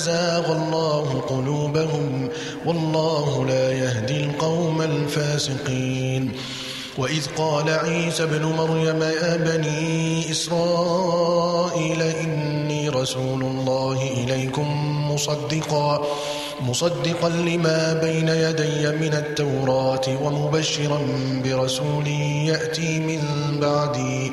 أزاغ الله قلوبهم والله لا يهدي القوم الفاسقين. وإذ قال عيسى ابن مريم يا بني إسرائيل إني رسول الله إليكم مصدقا مصدقا لما بين يدي من التوراة ومبشرا برسول يأتي من بعدي.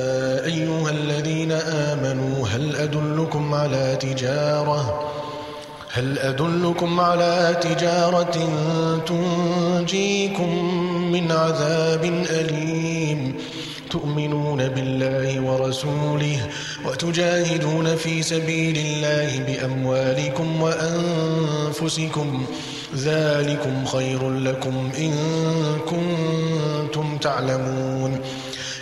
أيها الذين آمنوا هل أدلكم على تجارة؟ هل أدلكم على تجارة تنجيكم من عذاب أليم؟ تؤمنون بالله ورسوله وتجاهدون في سبيل الله بأموالكم وأنفسكم. ذلكم خير لكم إن كنتم تعلمون.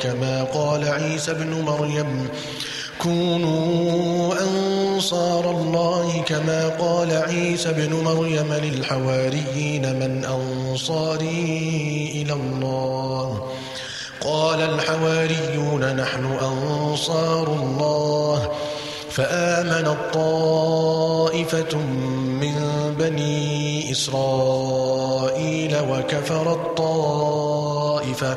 كما قال عيسى بن مريم. كونوا أنصار الله كما قال عيسى بن مريم للحواريين من أنصاري إلى الله. قال الحواريون نحن أنصار الله. فآمن الطائفة من بني إسرائيل وكفر الطائفة.